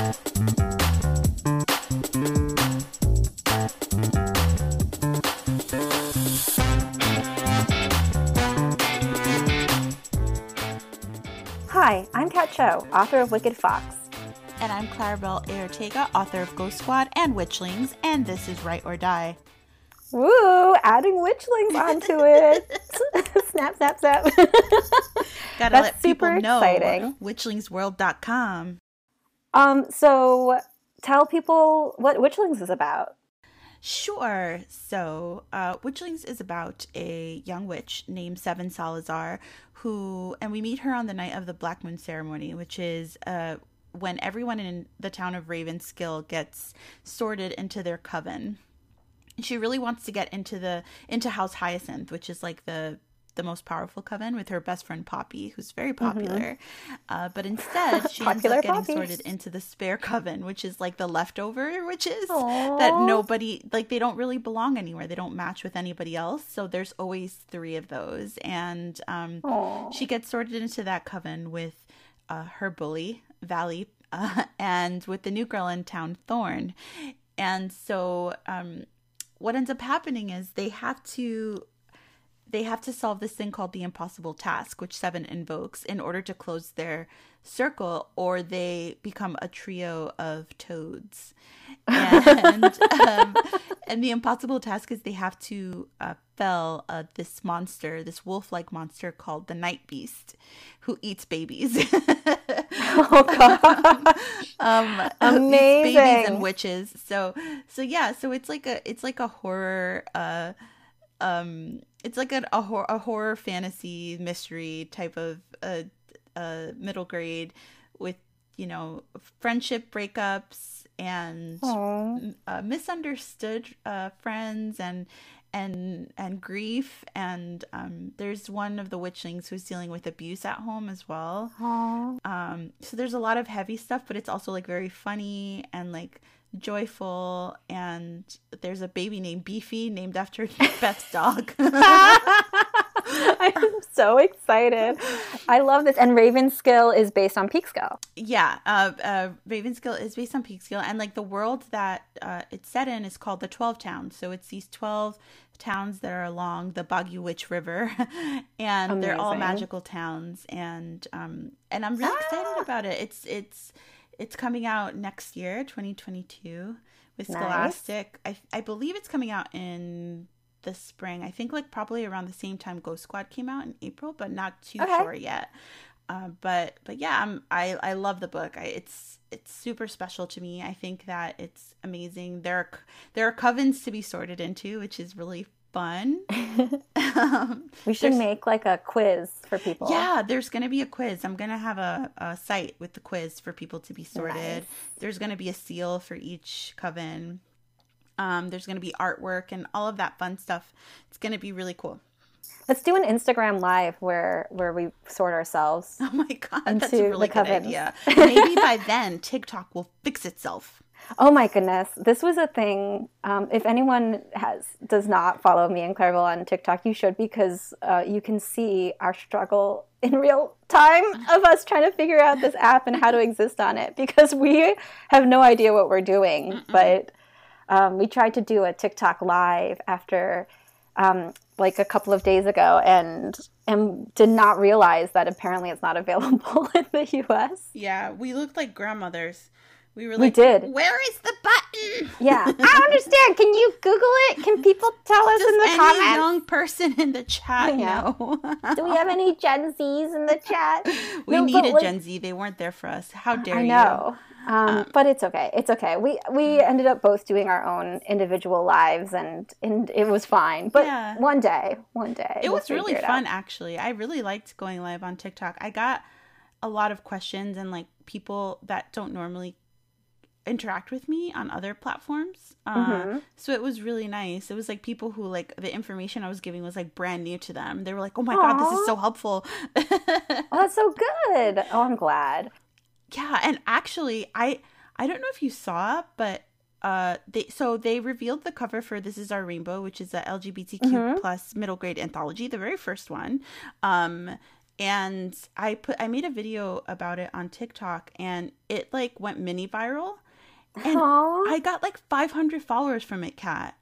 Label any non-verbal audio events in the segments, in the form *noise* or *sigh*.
Hi, I'm Kat Cho, author of Wicked Fox. And I'm Claribel Ortega, author of Ghost Squad and Witchlings, and this is Write or Die. Woo! Adding witchlings onto it. *laughs* *laughs* snap, snap, snap. Gotta That's let people know. exciting. Witchlingsworld.com. Um, so tell people what Witchlings is about. Sure. So, uh, Witchlings is about a young witch named Seven Salazar, who, and we meet her on the night of the Black Moon ceremony, which is uh, when everyone in the town of Ravenskill gets sorted into their coven. She really wants to get into the into House Hyacinth, which is like the the most powerful coven with her best friend Poppy, who's very popular. Uh, but instead, she ends up getting sorted into the spare coven, which is like the leftover witches that nobody like. They don't really belong anywhere. They don't match with anybody else. So there's always three of those, and um, she gets sorted into that coven with uh, her bully Valley *laughs* uh, and with the new girl in town Thorn. And so um, what ends up happening is they have to they have to solve this thing called the impossible task, which Seven invokes in order to close their circle, or they become a trio of toads. And *laughs* um, and the impossible task is they have to uh, fell uh, this monster, this wolf-like monster called the Night Beast, who eats babies. *laughs* Oh god. um Amazing. babies and witches so so yeah so it's like a it's like a horror uh um it's like a a, hor- a horror fantasy mystery type of uh, uh middle grade with you know friendship breakups and uh, misunderstood uh, friends and and and grief. And um, there's one of the witchlings who's dealing with abuse at home as well. Um so there's a lot of heavy stuff but it's also like very funny and like joyful and there's a baby named beefy named after *laughs* beth's dog *laughs* *laughs* I'm so excited. I love this. And Ravenskill is based on Peekskill. yeah uh, uh ravenskill is based on peekskill and like the world that uh it's set in is called the 12 towns so it's these 12 towns that are along the Boggy Witch River and they're all magical towns and um and I'm really excited about it it's it's it's coming out next year 2022 with Nice. Scholastic I I believe it's coming out in the spring I think like probably around the same time Ghost Squad came out in April but not too Okay. sure yet uh, but but yeah, I'm, I I love the book. I, it's it's super special to me. I think that it's amazing. There are there are covens to be sorted into, which is really fun. *laughs* um, We should make like a quiz for people. yeah, there's gonna be a quiz. I'm gonna have a, a site with the quiz for people to be sorted. Nice. There's gonna be a seal for each coven. Um, there's gonna be artwork and all of that fun stuff. It's gonna be really cool. Let's do an Instagram live where where we sort ourselves. *laughs* Oh my god, that's a really good idea. Maybe by *laughs* then TikTok will fix itself. Oh my goodness, this was a thing. Um, if anyone has does not follow me and Claribel on TikTok, you should because uh, you can see our struggle in real time of us trying to figure out this app and how to exist on it because we have no idea what we're doing. But um, we tried to do a TikTok live after um, like a couple of days ago and and did not realize that apparently it's not available *laughs* in the U.S. Yeah, we looked like grandmothers. We were We did. Where is the button? Yeah, *laughs* I don't understand. Can you Google it? Can people tell us Does in the any comments? young person in the chat know? *laughs* Do we have any Gen Zs in the chat? *laughs* we No, needed like, Gen Z. They weren't there for us. How dare I you? know, um, but it's okay. It's okay. We we ended up both doing our own individual lives, and and it was fine. But Yeah. one day, one day, It we'll was really it fun, out. actually. I really liked going live on TikTok. I got a lot of questions and like people that don't normally interact with me on other platforms. Uh, Mhm. So it was really nice. It was like people who like the information I was giving was like brand new to them. They were like, "Oh my god, this is so helpful." Oh, that's so good. Oh, I'm glad. yeah, and actually, I I don't know if you saw, but uh, they so they revealed the cover for "This Is Our Rainbow," which is a LGBTQ Mhm. plus middle grade anthology, the very first one. Um, and I put I made a video about it on TikTok and it like went mini viral. And Aw. I got like 500 followers from it, Kat.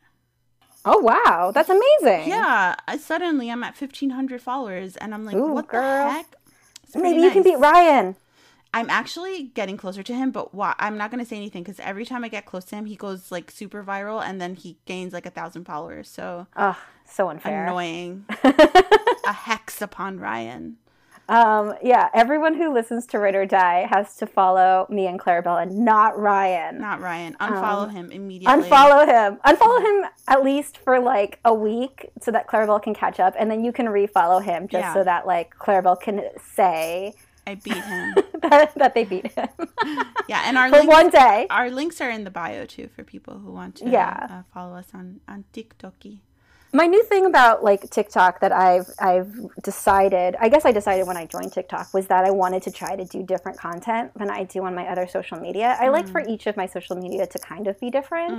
Oh wow, that's amazing. Yeah, I, suddenly I'm at 1500 followers and I'm like, Ooh, what girl. the heck? Maybe you can beat Ryan. I'm actually getting closer to him, but why? I'm not going to say anything because every time I get close to him, he goes like super viral and then he gains like a thousand followers. So Ugh, so unfair. annoying. *laughs* a hex upon Ryan. Um, yeah, everyone who listens to Write or Die has to follow me and Claribel and not Ryan. Not Ryan. Unfollow him immediately. Unfollow him. Unfollow him at least for like a week so that Claribel can catch up, and then you can refollow him just Yeah. so that like Claribel can say I beat him. *laughs* that, that they beat him *laughs* Yeah, and our links, one day. our links are in the bio too for people who want to Yeah. uh, follow us on on TikToky. My new thing about like TikTok that I've I've decided, I guess I decided when I joined TikTok was that I wanted to try to do different content than I do on my other social media. I like for each of my social media to kind of be different.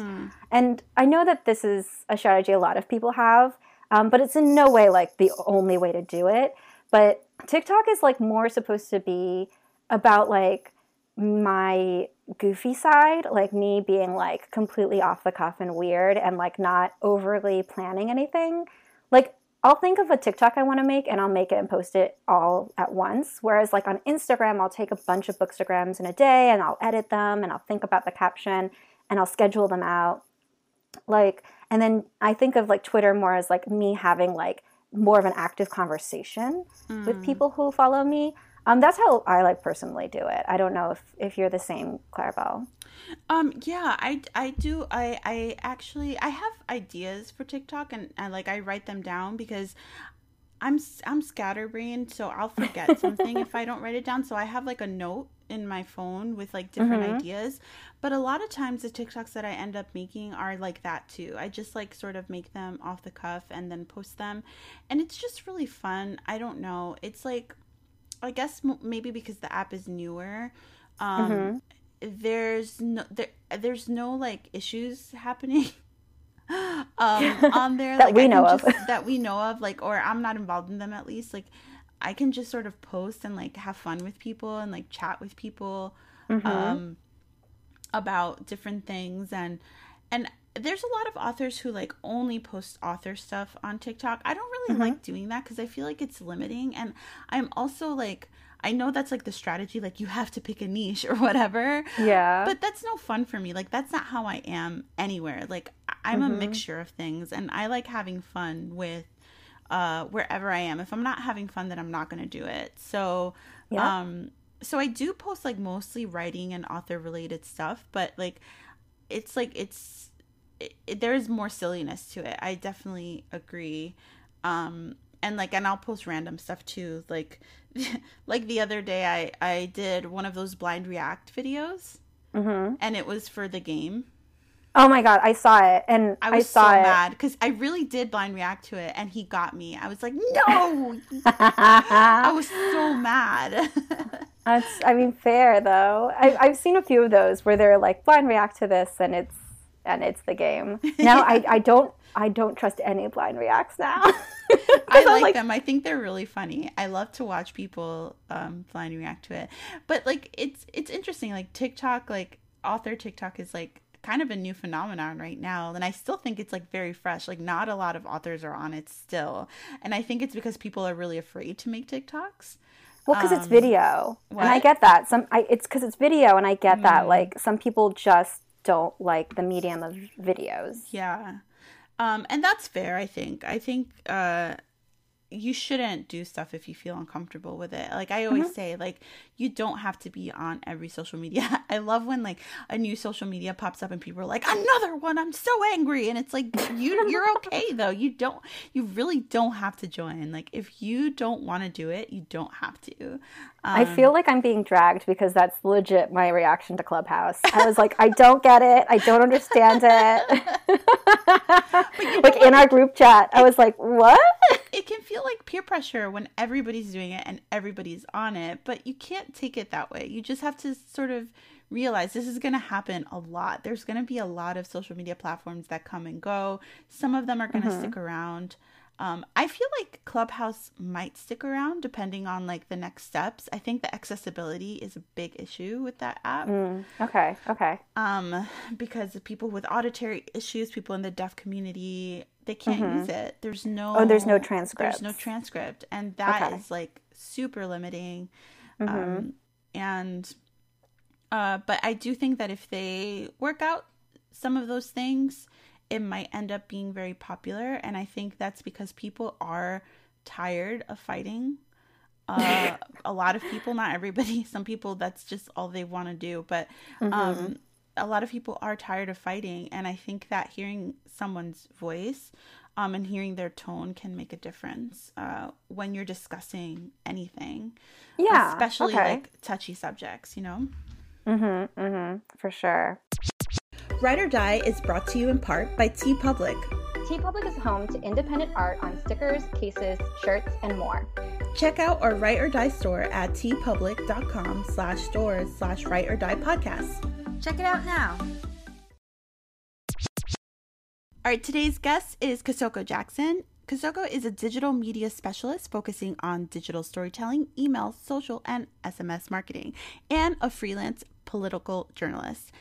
And I know that this is a strategy a lot of people have, um, but it's in no way like the only way to do it. But TikTok is like more supposed to be about like my goofy side, like me being like completely off the cuff and weird and like not overly planning anything. Like I'll think of a TikTok I want to make and I'll make it and post it all at once. Whereas like on Instagram, I'll take a bunch of bookstagrams in a day and I'll edit them and I'll think about the caption and I'll schedule them out. Like and then I think of like Twitter more as like me having like more of an active conversation with mm. people who follow me. Um, that's how I like personally do it. I don't know if, if you're the same, Claribel. Um yeah, I I do I I actually I have ideas for TikTok and, and like I write them down because I'm I'm scatterbrained, so I'll forget *laughs* something if I don't write it down. So I have like a note in my phone with like different ideas. But a lot of times the TikToks that I end up making are like that too. I just like sort of make them off the cuff and then post them, and it's just really fun. I don't know. It's like I guess m- maybe because the app is newer. Um, There's no there. There's no like issues happening. *laughs* um *laughs* on there That like, we know of. just- *laughs* that we know of like or i'm not involved in them at least like i can just sort of post and like have fun with people and like chat with people Mm-hmm. um about different things and and there's a lot of authors who like only post author stuff on TikTok. I don't really Mm-hmm. like doing that because I feel like it's limiting and I'm also like I know that's like the strategy like you have to pick a niche *laughs* or whatever. Yeah. But that's no fun for me. Like that's not how I am anywhere. Like I'm Mm-hmm. a mixture of things and I like having fun with uh wherever I am. If I'm not having fun then I'm not going to do it. So Yeah. um so I do post like mostly writing and author related stuff, but like it's like it's it, it- there's more silliness to it. I definitely agree. Um and like and I'll post random stuff too. Like *laughs* like the other day I I did one of those blind react videos hmm and it was for the game. Oh my god, I saw it, and I I, was saw so it. mad because I really did blind react to it and he got me. I was like, no, *laughs* I was so mad. *laughs* That's, I mean, fair though. I, I've seen a few of those where they're like blind react to this, and it's and it's the game. *laughs* Now I, I don't I don't trust any blind reacts now. *laughs* I I'm like, them. I think they're really funny. I love to watch people um blind react to it. But like it's it's interesting like TikTok like author TikTok is like kind of a new phenomenon right now and I still think it's like very fresh. Like not a lot of authors are on it still. And I think it's because people are really afraid to make TikToks. Well, because it's Um, video, and I get that. Some, I, it's because it's video, and I get that. Mm. Like some people just don't like the medium of videos. Yeah. Um, and that's fair, I think. I think uh, you shouldn't do stuff if you feel uncomfortable with it. Like I always say, like you don't have to be on every social media. *laughs* I love when like a new social media pops up and people are like, "Another one! I'm so angry!" And it's like you you're *laughs* okay though. You don't you really don't have to join. Like if you don't want to do it, you don't have to. I Um, feel like I'm being dragged because that's legit my reaction to Clubhouse. I was like, I *laughs* don't get it. I don't understand it. like in our group chat, I was like, what? It can feel like peer pressure when everybody's doing it and everybody's on it, but you can't take it that way. You just have to sort of realize this is going to happen a lot. There's going to be a lot of social media platforms that come and go. Some of them are going to stick around. Um, I feel like Clubhouse might stick around depending on like the next steps. I think the accessibility is a big issue with that app. Mm, okay, okay. Um, because people with auditory issues, people in the deaf community, they can't mm-hmm. use it. There's no oh, there's no transcript. There's no transcript, and that okay. is like super limiting. Mm-hmm. Um, and uh, but I do think that if they work out some of those things, it might end up being very popular. And I think that's because people are tired of fighting. Uh, *laughs* a lot of people, not everybody, *laughs* some people that's just all they want to do. But um, mm-hmm. A lot of people are tired of fighting. And I think that hearing someone's voice um, and hearing their tone can make a difference uh, when you're discussing anything. Yeah. Especially okay. like touchy subjects, you know? Mm hmm, mm hmm, for sure. Write or Die is brought to you in part by TeePublic. TeePublic is home to independent art on stickers, cases, shirts, and more. Check out our Write or Die store at teepublic.com slash stores slash Write or Die podcast. Check it out now. All right, today's guest is Kosoko Jackson. Kosoko is a digital media specialist focusing on digital storytelling, email, social, and SMS marketing, and a freelance political journalist.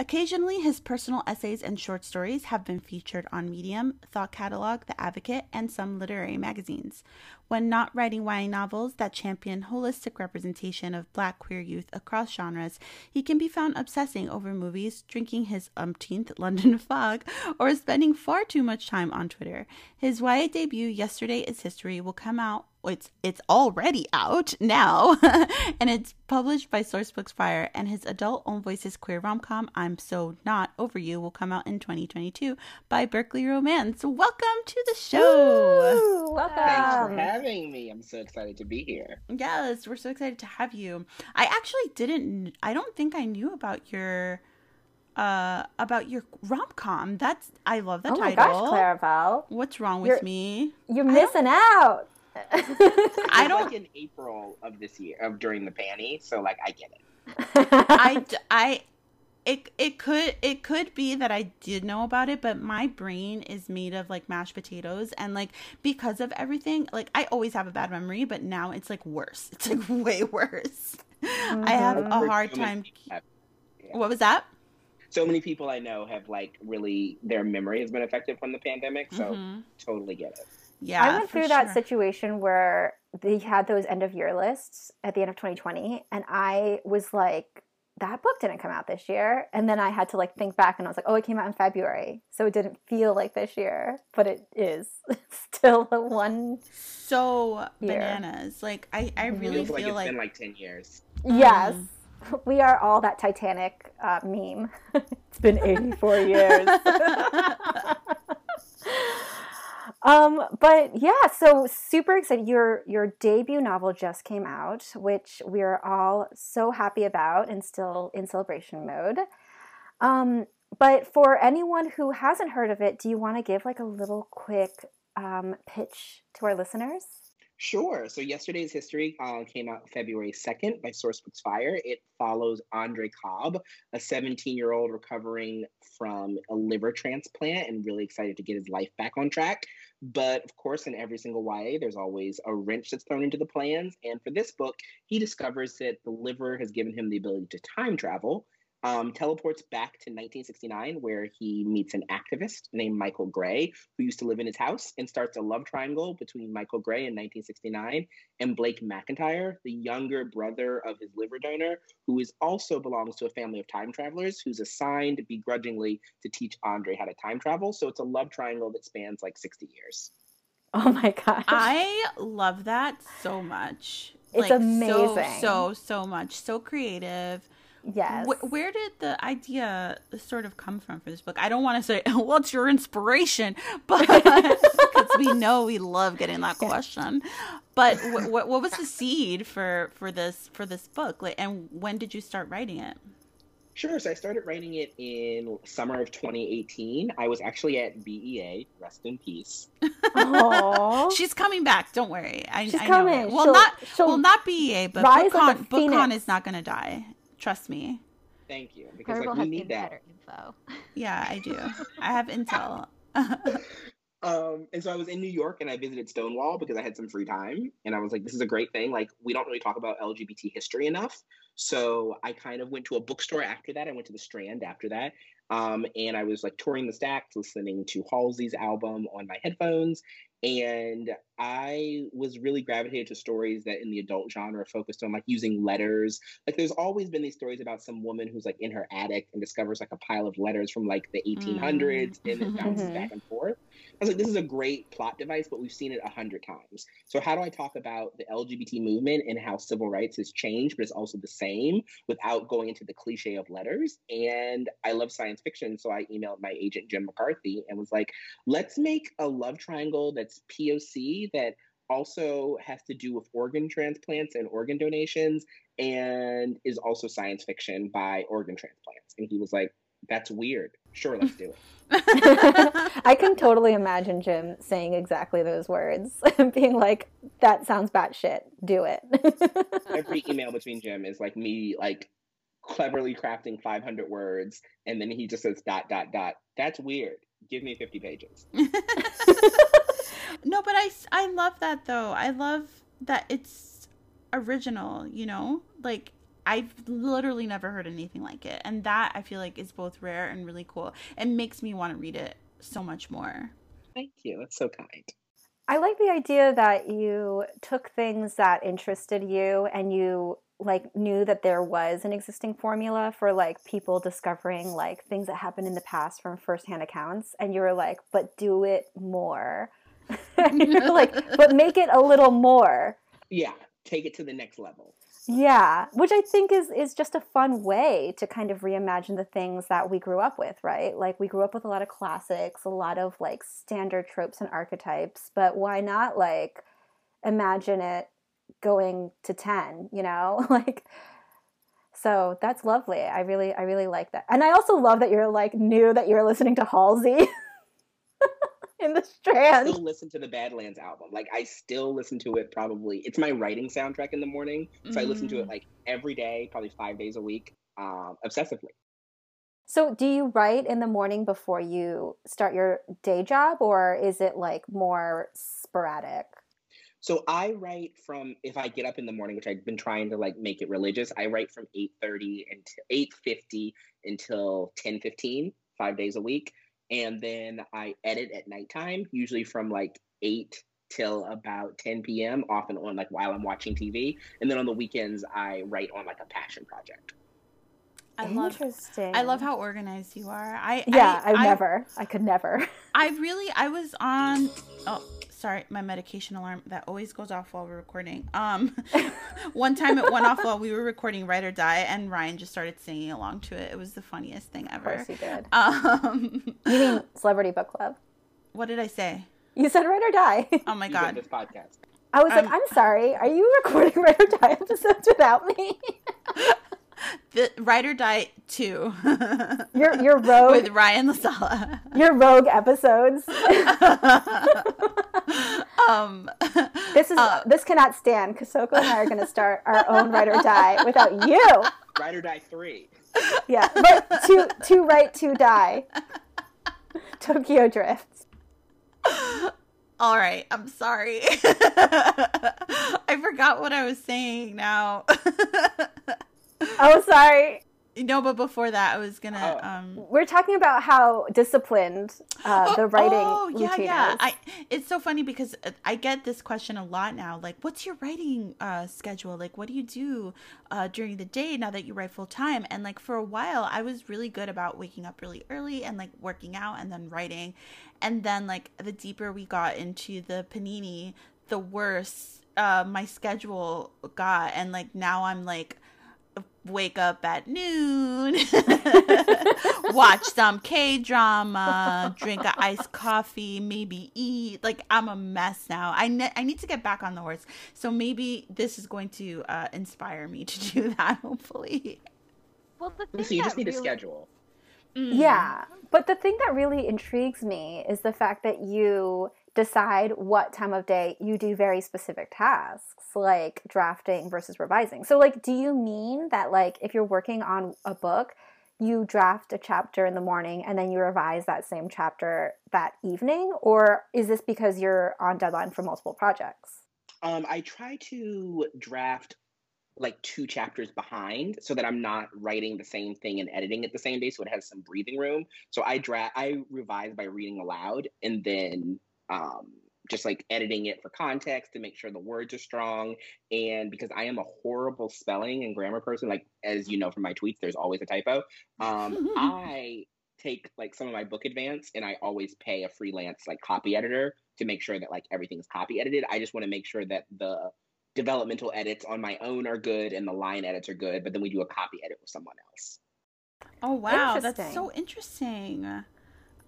Occasionally, his personal essays and short stories have been featured on Medium, Thought Catalog, The Advocate, and some literary magazines. When not writing YA novels that champion holistic representation of black queer youth across genres, he can be found obsessing over movies, drinking his umpteenth London *laughs* fog, or spending far too much time on Twitter. His YA debut, Yesterday is History, will come out it's it's already out now *laughs* and it's published by sourcebooks fire and his adult own voices queer rom-com i'm so not over you will come out in 2022 by berkley romance welcome to the show Ooh, welcome thanks for having me i'm so excited to be here yes we're so excited to have you i actually didn't i don't think i knew about your uh, about your rom com. That's I love the oh title. Oh my gosh, Claribel. What's wrong with you're, me? You're missing out. I don't in April of this year of during the panty, so like I get it. I I it it could it could be that I did know about it, but my brain is made of like mashed potatoes and like because of everything, like I always have a bad memory, but now it's like worse. *laughs* It's like way worse. Mm-hmm. I have a hard time. Have, yeah. What was that? So many people I know have like really their memory has been affected from the pandemic, so mm-hmm. totally get it. Yeah. I went through sure. that situation where they had those end of year lists at the end of 2020 and I was like that book didn't come out this year and then I had to like think back and I was like oh it came out in February so it didn't feel like this year but it is *laughs* still the one so year. bananas like I I mm-hmm. really feel like it's like... been like 10 years yes mm. *laughs* We are all that Titanic uh, meme. *laughs* it's been 84 years. Um, but yeah, so super excited. Your your debut novel just came out, which we're all so happy about and still in celebration mode. Um, but for anyone who hasn't heard of it, do you want to give like a little quick um, pitch to our listeners? Sure. So yesterday's history uh, came out February 2nd by Sourcebooks Fire. It follows Andre Cobb, a 17 year old recovering from a liver transplant and really excited to get his life back on track. But of course, in every single YA, there's always a wrench that's thrown into the plans. And for this book, he discovers that the liver has given him the ability to time travel um, teleports back to 1969, where he meets an activist named Michael Gray, who used to live in his house, and starts a love triangle between Michael Gray in 1969 and Blake McIntyre, the younger brother of his liver donor, who is also belongs to a family of time travelers, who's assigned begrudgingly to teach Andre how to time travel. So it's a love triangle that spans like 60 years. *laughs* Oh my god! I love that so much. It's like, amazing. So, so so much. So creative Yes. Wh- where did the idea sort of come from for this book? I don't want to say, *laughs* what's your inspiration? But *laughs* because we know we love getting that *laughs* question. But wh- what was the seed for, for this for this book? Like, and when did you start writing it? Sure. So I started writing it in summer of 2018. I was actually at BEA. Rest in peace. Aww. She's coming back. Don't worry. I, She's I coming. Well, she'll, not well, not BEA, but BookCon, like BookCon is not going to die. Trust me. Thank you. Because like, we need that. Info. *laughs* Yeah, I do. *laughs* I have intel. *laughs* Um, and so I was in New York and I visited Stonewall because I had some free time. And I was like, this is a great thing. Like, we don't really talk about LGBT history enough. So I kind of went to a bookstore after that. I went to the Strand after that. Um, and I was like touring the stacks, listening to Halsey's album on my headphones. And I was really gravitated to stories that in the adult genre focused on like using letters. Like there's always been these stories about some woman who's like in her attic and discovers like a pile of letters from like the 1800s mm. and it *laughs* bounces mm-hmm. back and forth. I was like, this is a great plot device, but we've seen it a hundred times. So how do I talk about the LGBT movement and how civil rights has changed, but it's also the same without going into the cliche of letters? And I love science fiction, so I emailed my agent Jim McCarthy and was like, let's make a love triangle that's POC that also has to do with organ transplants and organ donations and is also science fiction by organ transplants. And he was like, that's weird. Sure, let's do it. *laughs* I can totally imagine Jim saying exactly those words *laughs* and being like, that sounds batshit. Do it. *laughs* Every email between Jim is like me, like cleverly crafting 500 words. And then he just says, dot, dot, dot. That's weird. Give me 50 pages. No, but I, I love that though. I love that it's original, you know? Like, I've literally never heard anything like it. And that I feel like is both rare and really cool. It makes me want to read it so much more. Thank you. That's so kind. I like the idea that you took things that interested you and you like knew that there was an existing formula for like people discovering like things that happened in the past from firsthand accounts and you were like but do it more *laughs* like but make it a little more yeah take it to the next level yeah, which I think is is just a fun way to kind of reimagine the things that we grew up with, right? Like we grew up with a lot of classics, a lot of like standard tropes and archetypes, but why not like imagine it going to 10, you know? *laughs* like so that's lovely. I really I really like that. And I also love that you're like new that you're listening to Halsey. *laughs* in the Strand. I still listen to the Badlands album. Like I still listen to it. Probably it's my writing soundtrack in the morning. So mm. I listen to it mm. like every day, probably five days a week, um, obsessively. So do you write in the morning before you start your day job, or is it like more sporadic? So I write from if I get up in the morning, which I've been trying to like make it religious. I write from eight thirty until eight fifty until ten fifteen, five days a week and then I edit at nighttime, usually from like eight till about 10 p.m. often on like while I'm watching TV. And then on the weekends I write on like a passion project. I love I love how organized you are. I Yeah, I, I never. I could never. *laughs* I really I was on oh sorry, my medication alarm that always goes off while we're recording. Um, *laughs* one time it went off while we were recording Write or Die, and Ryan just started singing along to it. It was the funniest thing ever. Of course he did. Um, you mean Celebrity Book Club? *laughs* What did I say? You said Write or Die. Oh my god! This podcast. I was um, like, I'm sorry. Are you recording Write or Die episodes without me? *laughs* the Write or Die two. your your *laughs* rogue with Ryan La Sala. Your rogue episodes. *laughs* um, this is uh, this cannot stand. Kosoko and I are going to start our own Write or Die without you. Write or Die three. Yeah, but to to write to die. Tokyo Drift. All right, I'm sorry. *laughs* I forgot what I was saying now. *laughs* oh, sorry. No, but before that, I was gonna. Oh. Um... We're talking about how disciplined uh, the writing oh, yeah, yeah. Is. I, it's so funny because uh, I get this question a lot now. Like, what's your writing uh, schedule? Like, what do you do uh, during the day now that you write full time? And like for a while, I was really good about waking up really early and like working out and then writing. And then like the deeper we got into the panini, the worse uh, my schedule got. And like now I'm like wake up at noon, *laughs* watch some K drama, drink a iced coffee, maybe eat. Like I'm a mess now. I ne- I need to get back on the horse. So maybe this is going to uh, inspire me to do *laughs* that. Hopefully. Well, the so you just need really... a schedule. Mm. Yeah, but the thing that really intrigues me is the fact that you decide what time of day you do very specific tasks like drafting versus revising. So like do you mean that like if you're working on a book, you draft a chapter in the morning and then you revise that same chapter that evening? Or is this because you're on deadline for multiple projects? Um, i try to draft like two chapters behind so that i'm not writing the same thing and editing it the same day so it has some breathing room. So i draft i revise by reading aloud and then um, just like editing it for context to make sure the words are strong. And because I am a horrible spelling and grammar person, like as you know from my tweets, there's always a typo. Um, *laughs* I take like some of my book advance and I always pay a freelance like copy editor to make sure that like everything's copy edited. I just want to make sure that the developmental edits on my own are good and the line edits are good, but then we do a copy edit with someone else. Oh wow, that's so interesting.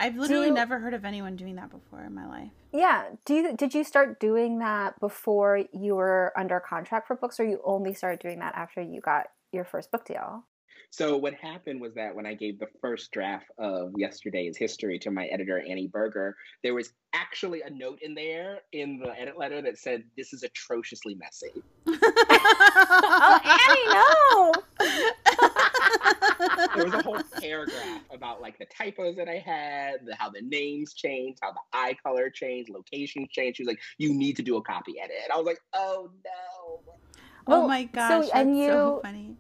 I've literally you, never heard of anyone doing that before in my life. Yeah. Do you did you start doing that before you were under contract for books or you only started doing that after you got your first book deal? So what happened was that when I gave the first draft of yesterday's history to my editor Annie Berger, there was actually a note in there in the edit letter that said, "This is atrociously messy." *laughs* *laughs* oh, Annie, no! There was a whole paragraph about like the typos that I had, the, how the names changed, how the eye color changed, location changed. She was like, "You need to do a copy edit," and I was like, "Oh no!" Well, oh my gosh, so, and you, so funny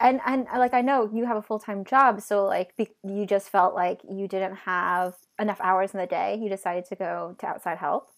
and and uh, like I know you have a full time job, so like be, you just felt like you didn't have enough hours in the day. You decided to go to outside help.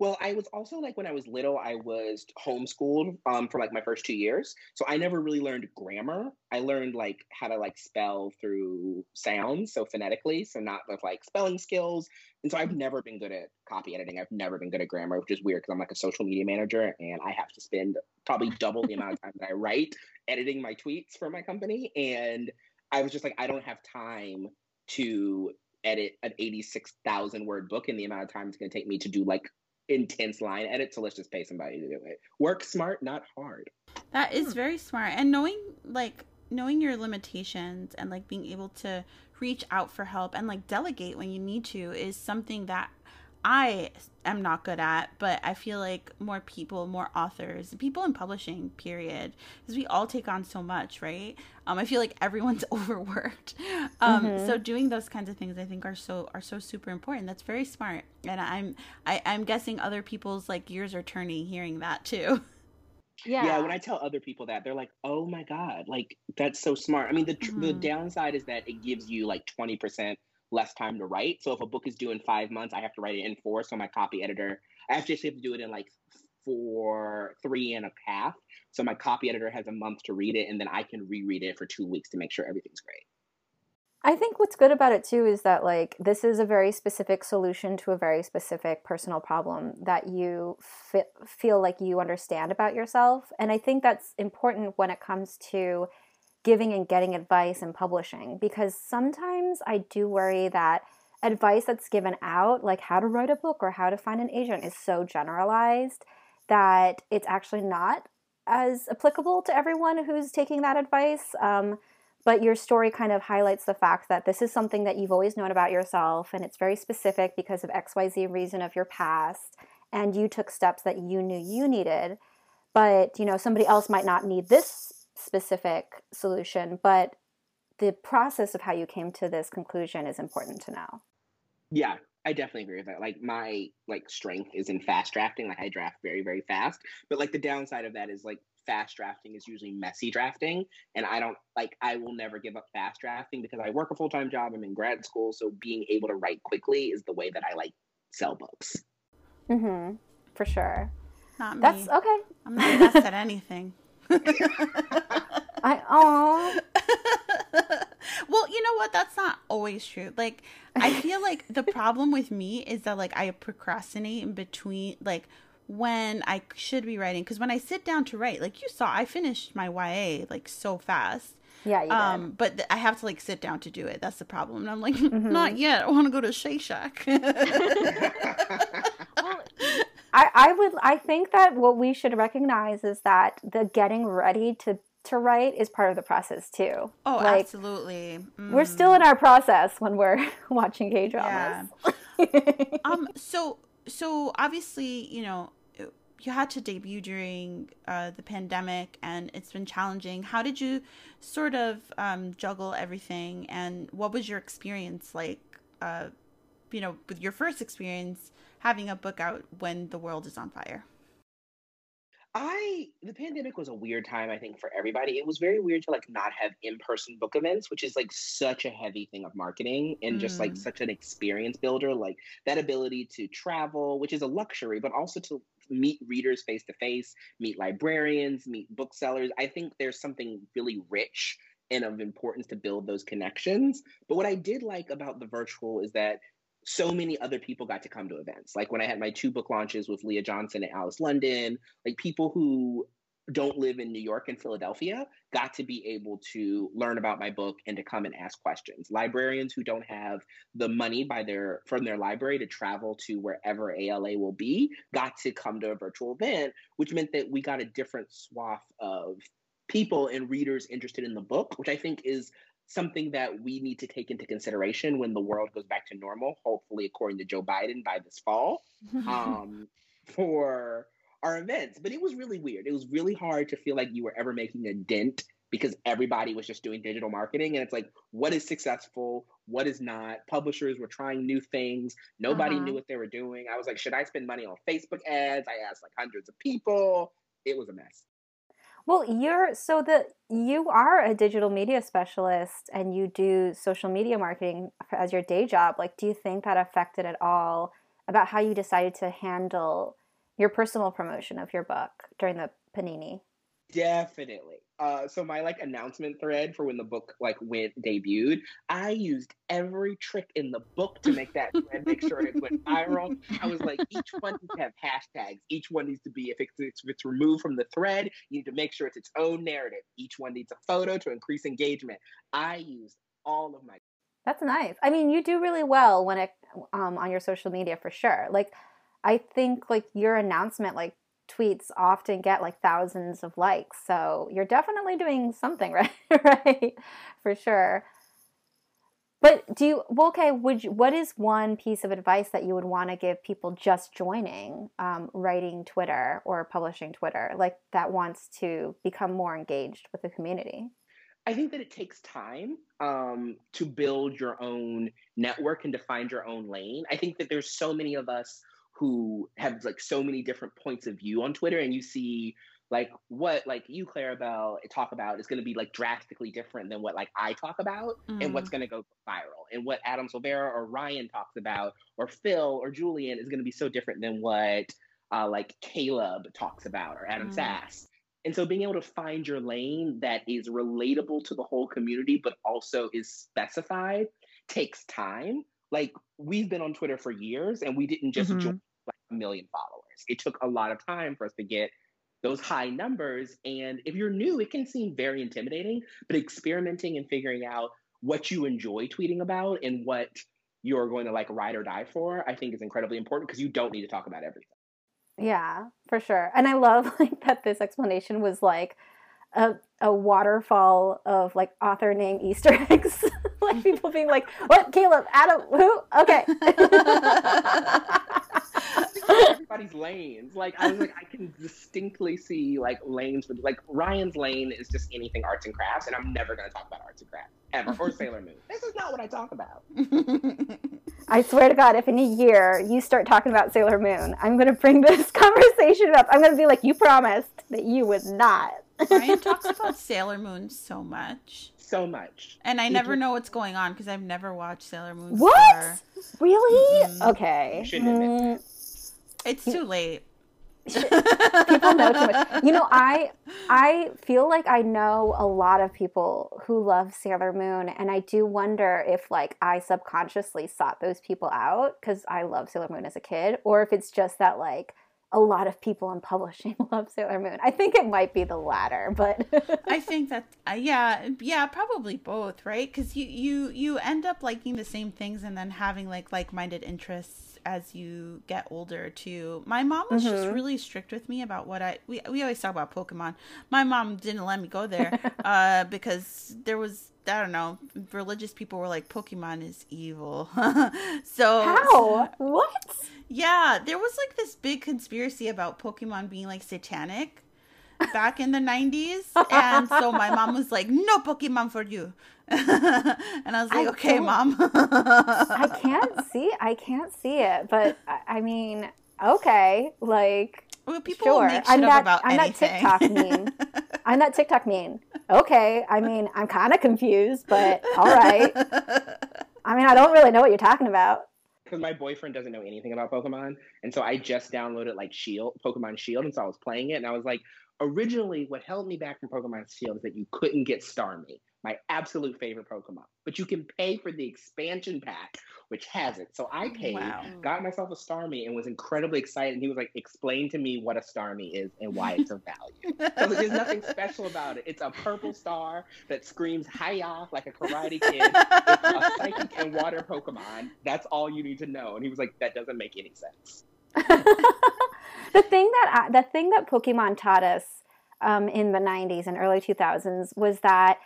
Well, I was also like when I was little, I was homeschooled um, for like my first two years, so I never really learned grammar. I learned like how to like spell through sounds, so phonetically, so not with like spelling skills. And so I've never been good at copy editing. I've never been good at grammar, which is weird because I'm like a social media manager and I have to spend probably double the amount of time that I write editing my tweets for my company. And I was just like, I don't have time to edit an 86,000 word book in the amount of time it's going to take me to do like intense line edit. So let's just pay somebody to do it. Work smart, not hard. That is hmm. very smart. And knowing like knowing your limitations and like being able to reach out for help and like delegate when you need to is something that I am not good at, but I feel like more people, more authors, people in publishing, period, because we all take on so much, right? Um, I feel like everyone's *laughs* overworked. Um, mm-hmm. so doing those kinds of things, I think, are so are so super important. That's very smart, and I'm I, I'm guessing other people's like gears are turning hearing that too. Yeah. yeah when i tell other people that they're like oh my god like that's so smart i mean the, mm-hmm. the downside is that it gives you like 20% less time to write. So if a book is due in five months, I have to write it in four. So my copy editor, I actually have to do it in like four, three and a half. So my copy editor has a month to read it, and then I can reread it for two weeks to make sure everything's great. I think what's good about it too is that like this is a very specific solution to a very specific personal problem that you f- feel like you understand about yourself, and I think that's important when it comes to giving and getting advice and publishing because sometimes I do worry that advice that's given out, like how to write a book or how to find an agent, is so generalized that it's actually not as applicable to everyone who's taking that advice. Um, but your story kind of highlights the fact that this is something that you've always known about yourself and it's very specific because of XYZ reason of your past and you took steps that you knew you needed. But, you know, somebody else might not need this specific solution, but the process of how you came to this conclusion is important to know. Yeah, I definitely agree with that. Like my like strength is in fast drafting. Like I draft very very fast, but like the downside of that is like fast drafting is usually messy drafting, and I don't like I will never give up fast drafting because I work a full time job. I'm in grad school, so being able to write quickly is the way that I like sell books. Mm-hmm. For sure. Not me. That's okay. I'm not the best at anything. I oh. *laughs* well, you know what? That's not always true. Like I feel *laughs* like the problem with me is that like I procrastinate in between like when I should be writing because when I sit down to write, like you saw, I finished my YA like so fast. Yeah, um, but th- I have to like sit down to do it. That's the problem. And I'm like, *laughs* mm-hmm. not yet. I want to go to Shake Shack. I, I would I think that what we should recognize is that the getting ready to to write is part of the process too. Oh, like, absolutely. Mm. We're still in our process when we're *laughs* watching K dramas. Yeah. *laughs* um. So so obviously you know you had to debut during uh, the pandemic, and it's been challenging. How did you sort of um, juggle everything, and what was your experience like? Uh, you know, with your first experience having a book out when the world is on fire. I the pandemic was a weird time I think for everybody. It was very weird to like not have in-person book events, which is like such a heavy thing of marketing and mm. just like mm. such an experience builder, like that ability to travel, which is a luxury, but also to meet readers face to face, meet librarians, meet booksellers. I think there's something really rich and of importance to build those connections. But what I did like about the virtual is that so many other people got to come to events. Like when I had my two book launches with Leah Johnson and Alice London, like people who don't live in New York and Philadelphia got to be able to learn about my book and to come and ask questions. Librarians who don't have the money by their from their library to travel to wherever ALA will be got to come to a virtual event, which meant that we got a different swath of people and readers interested in the book, which I think is something that we need to take into consideration when the world goes back to normal, hopefully, according to Joe Biden by this fall, *laughs* um, for our events. But it was really weird. It was really hard to feel like you were ever making a dent because everybody was just doing digital marketing. And it's like, what is successful? What is not? Publishers were trying new things. Nobody uh-huh. knew what they were doing. I was like, should I spend money on Facebook ads? I asked like hundreds of people. It was a mess. Well, you're so that you are a digital media specialist and you do social media marketing as your day job. Like, do you think that affected at all about how you decided to handle your personal promotion of your book during the panini? Definitely. Uh, so my like announcement thread for when the book like went debuted, I used every trick in the book to make that thread make sure it went viral. I was like, each one needs to have hashtags. Each one needs to be if it's, if it's removed from the thread, you need to make sure it's its own narrative. Each one needs a photo to increase engagement. I used all of my. That's nice. I mean, you do really well when it um, on your social media for sure. Like, I think like your announcement like tweets often get like thousands of likes. So you're definitely doing something *laughs* right, right? For sure. But do you well, okay? Would you, what is one piece of advice that you would want to give people just joining um, writing Twitter or publishing Twitter, like that wants to become more engaged with the community? I think that it takes time um, to build your own network and to find your own lane. I think that there's so many of us who have like so many different points of view on Twitter, and you see like what like you Claribel talk about is going to be like drastically different than what like I talk about mm. and what's going to go viral and what Adam Silvera or Ryan talks about or Phil or Julian is going to be so different than what uh, like Caleb talks about or Adam mm. Sass. And so being able to find your lane that is relatable to the whole community but also is specified takes time. Like we've been on Twitter for years and we didn't just mm-hmm. join a million followers. It took a lot of time for us to get those high numbers. And if you're new, it can seem very intimidating, but experimenting and figuring out what you enjoy tweeting about and what you're going to like ride or die for, I think is incredibly important because you don't need to talk about everything. Yeah, for sure. And I love *laughs* like that this explanation was like a, a waterfall of like author name Easter eggs. *laughs* like people being like, "What, Caleb, Adam, who? Okay." *laughs* everybody's lanes. Like I was like, I can distinctly see like lanes for like Ryan's lane is just anything arts and crafts, and I'm never gonna talk about arts and crafts ever or Sailor Moon. This is not what I talk about. *laughs* I swear to God, if in a year you start talking about Sailor Moon, I'm gonna bring this *laughs* conversation up. I'm gonna be like, you promised that you would not. Ryan *laughs* talks about Sailor Moon so much so much. And I never know what's going on because I've never watched Sailor Moon. What? Really? Mm-hmm. Okay. Mm. It's too late. people know too much. You know, I I feel like I know a lot of people who love Sailor Moon, and I do wonder if like I subconsciously sought those people out because I love Sailor Moon as a kid, or if it's just that like a lot of people in publishing *laughs* love Sailor Moon. I think it might be the latter, but I think that uh, yeah, yeah, probably both, right? Cuz you you you end up liking the same things and then having like like-minded interests as you get older too. My mom was mm-hmm. just really strict with me about what I we we always talk about Pokemon. My mom didn't let me go there *laughs* uh because there was I don't know, religious people were like Pokemon is evil. *laughs* so How? What? Yeah, there was like this big conspiracy about Pokemon being like satanic back in the 90s. And so my mom was like, no Pokemon for you. *laughs* and I was like, I okay, mom. I can't *laughs* see I can't see it, but I mean, okay, like well, people sure. make shit I'm that, about I'm anything. that TikTok mean. I'm that TikTok mean. Okay, I mean, I'm kind of confused, but all right. *laughs* I mean, I don't really know what you're talking about because my boyfriend doesn't know anything about Pokemon, and so I just downloaded like Shield, Pokemon Shield, and so I was playing it, and I was like, originally, what held me back from Pokemon Shield is that you couldn't get Starmie, my absolute favorite Pokemon, but you can pay for the expansion pack, which has it. So I paid, wow. got myself a Starmie, and was incredibly excited. And he was like, "Explain to me what a Starmie is and why it's of value." *laughs* so there's nothing special about it. It's a purple star that screams "Hiya" like a Karate Kid. it's a psychic and water Pokemon. That's all you need to know. And he was like, "That doesn't make any sense." *laughs* the thing that I, the thing that Pokemon taught us um, in the 90s and early 2000s was that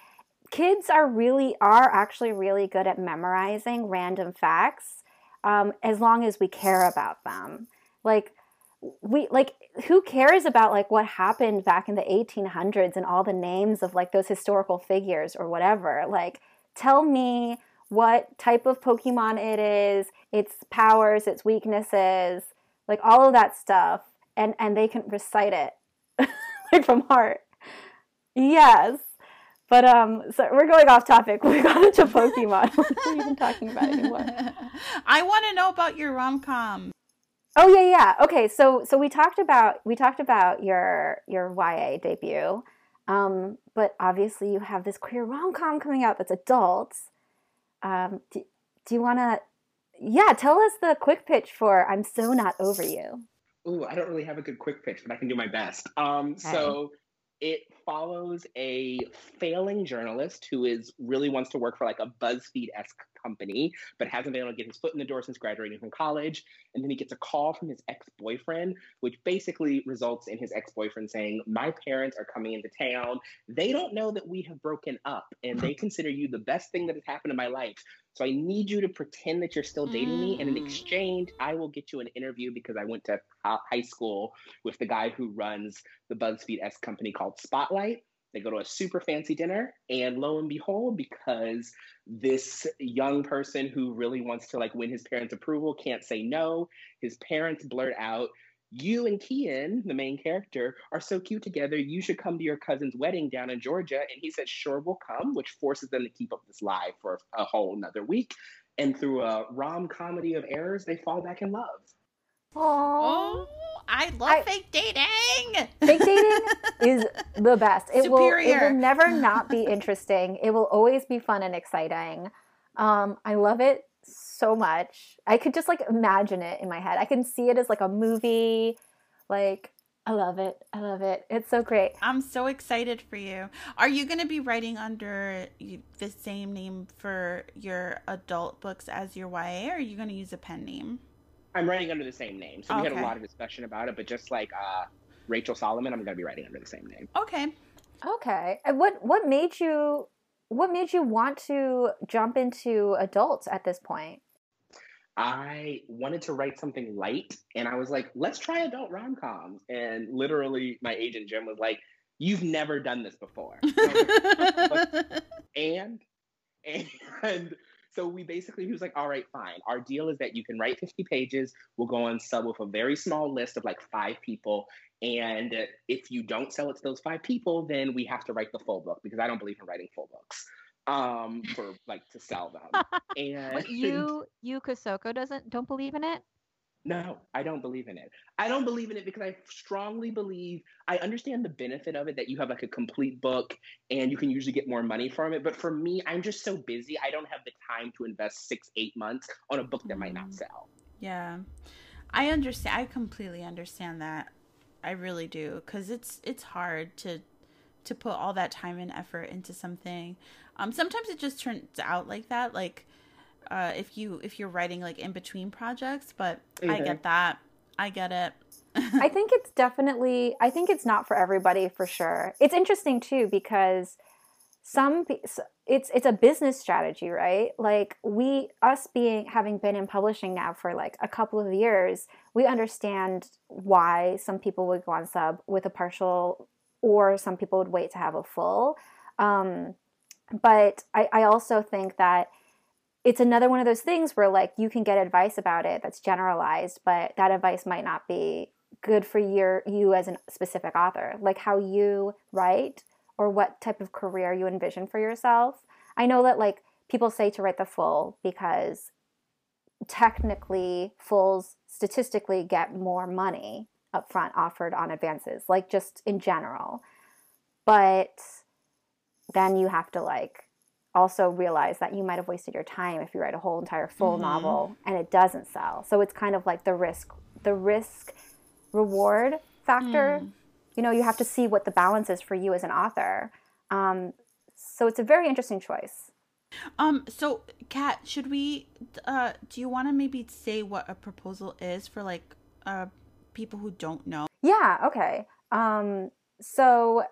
kids are really are actually really good at memorizing random facts um, as long as we care about them. Like we like who cares about like what happened back in the 1800s and all the names of like those historical figures or whatever? Like tell me what type of pokemon it is its powers its weaknesses like all of that stuff and and they can recite it like *laughs* from heart. Yes but um, so we're going off topic. *laughs* We got into Pokemon. what are we even talking about anymore? *laughs* I want to know about your rom com. Oh yeah, yeah. Okay, so so we talked about we talked about your your YA debut, um, but obviously you have this queer rom com coming out that's adults. Um, do, do you want to? Yeah, tell us the quick pitch for "I'm So Not Over You." Ooh, I don't really have a good quick pitch, but I can do my best. Um, okay. so it follows a failing journalist who is really wants to work for like a BuzzFeed esque company, but hasn't been able to get his foot in the door since graduating from college. And then he gets a call from his ex boyfriend, which basically results in his ex boyfriend saying, My parents are coming into town. They don't know that we have broken up, and they consider you the best thing that has happened in my life. So I need you to pretend that you're still dating mm. me. And in mm. exchange, I will get you an interview because I went to high school with the guy who runs the BuzzFeed S company called Spotlight. They go to a super fancy dinner, and lo and behold, because this young person who really wants to like win his parents' approval can't say no, his parents blurt out, you and Kian, the main character, are so cute together. You should come to your cousin's wedding down in Georgia. And he says, sure, we'll come, which forces them to keep up this lie for a whole another week. And through a rom comedy of errors, they fall back in love. Oh, I love I, fake dating. Fake dating *laughs* is the best. It Superior. will it will never not be *laughs* interesting. It will always be fun and exciting. Um, I love it so much. I could just like imagine it in my head. I can see it as like a movie. Like I love it. I love it. It's so great. I'm so excited for you. Are you going to be writing under the same name for your adult books as your YA, or are you going to use a pen name? I'm writing under the same name. So we okay. had a lot of discussion about it, but just like uh, Rachel Solomon, I'm going to be writing under the same name. Okay. Okay. And what what made you what made you want to jump into adults at this point? I wanted to write something light, and I was like, let's try adult rom coms. And literally, my agent Jim was like, "You've never done this before." *laughs* and and so we basically, he was like, all right, fine. Our deal is that you can write 50 pages. We'll go on sub with a very small list of like five people. And if you don't sell it to those five people, then we have to write the full book because I don't believe in writing full books um for like to sell them. *laughs* And you you Kosoko doesn't don't believe in it? No, I don't believe in it. I don't believe in it because I strongly believe I understand the benefit of it that you have like a complete book and you can usually get more money from it. But for me, I'm just so busy. I don't have the time to invest six, eight months on a book that might not mm. sell. Yeah. I understand. I completely understand that. I really do because it's it's hard to to put all that time and effort into something. Um, sometimes it just turns out like that. Like uh, if you if you're writing like in between projects, but mm-hmm. I get that. I get it. *laughs* I think it's definitely I think it's not for everybody for sure. It's interesting too because some it's it's a business strategy right? Like we us being having been in publishing now for like a couple of years we understand why some people would go on sub with a partial or some people would wait to have a full. Um, but I, I also think that it's another one of those things where like you can get advice about it that's generalized but that advice might not be good for your you as a specific author. Like how you write or what type of career you envision for yourself. I know that like people say to write the full because technically fulls statistically get more money upfront offered on advances, like just in general. But then you have to like also realize that you might have wasted your time if you write a whole entire full mm-hmm. novel and it doesn't sell. So it's kind of like the risk the risk reward factor mm you know, you have to see what the balance is for you as an author. Um, so it's a very interesting choice. Um, so Kat, should we, uh, do you want to maybe say what a proposal is for like, uh, people who don't know? Yeah. Okay. Um, so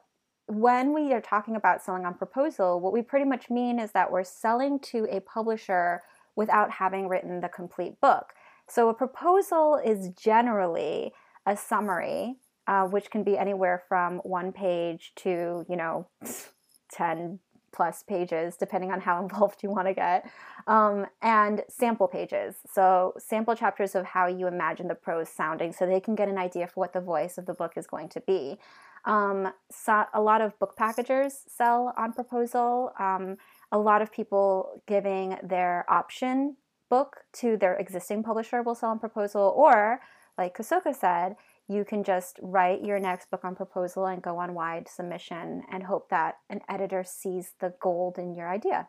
when we are talking about selling on proposal, what we pretty much mean is that we're selling to a publisher without having written the complete book. So a proposal is generally a summary uh, which can be anywhere from one page to, you know, *laughs* 10 plus pages, depending on how *laughs* involved you want to get, um, and sample pages. So, sample chapters of how you imagine the prose sounding so they can get an idea for what the voice of the book is going to be. Um, so a lot of book packagers sell on proposal. Um, a lot of people giving their option book to their existing publisher will sell on proposal, or like Kosoko said, you can just write your next book on proposal and go on wide submission and hope that an editor sees the gold in your idea.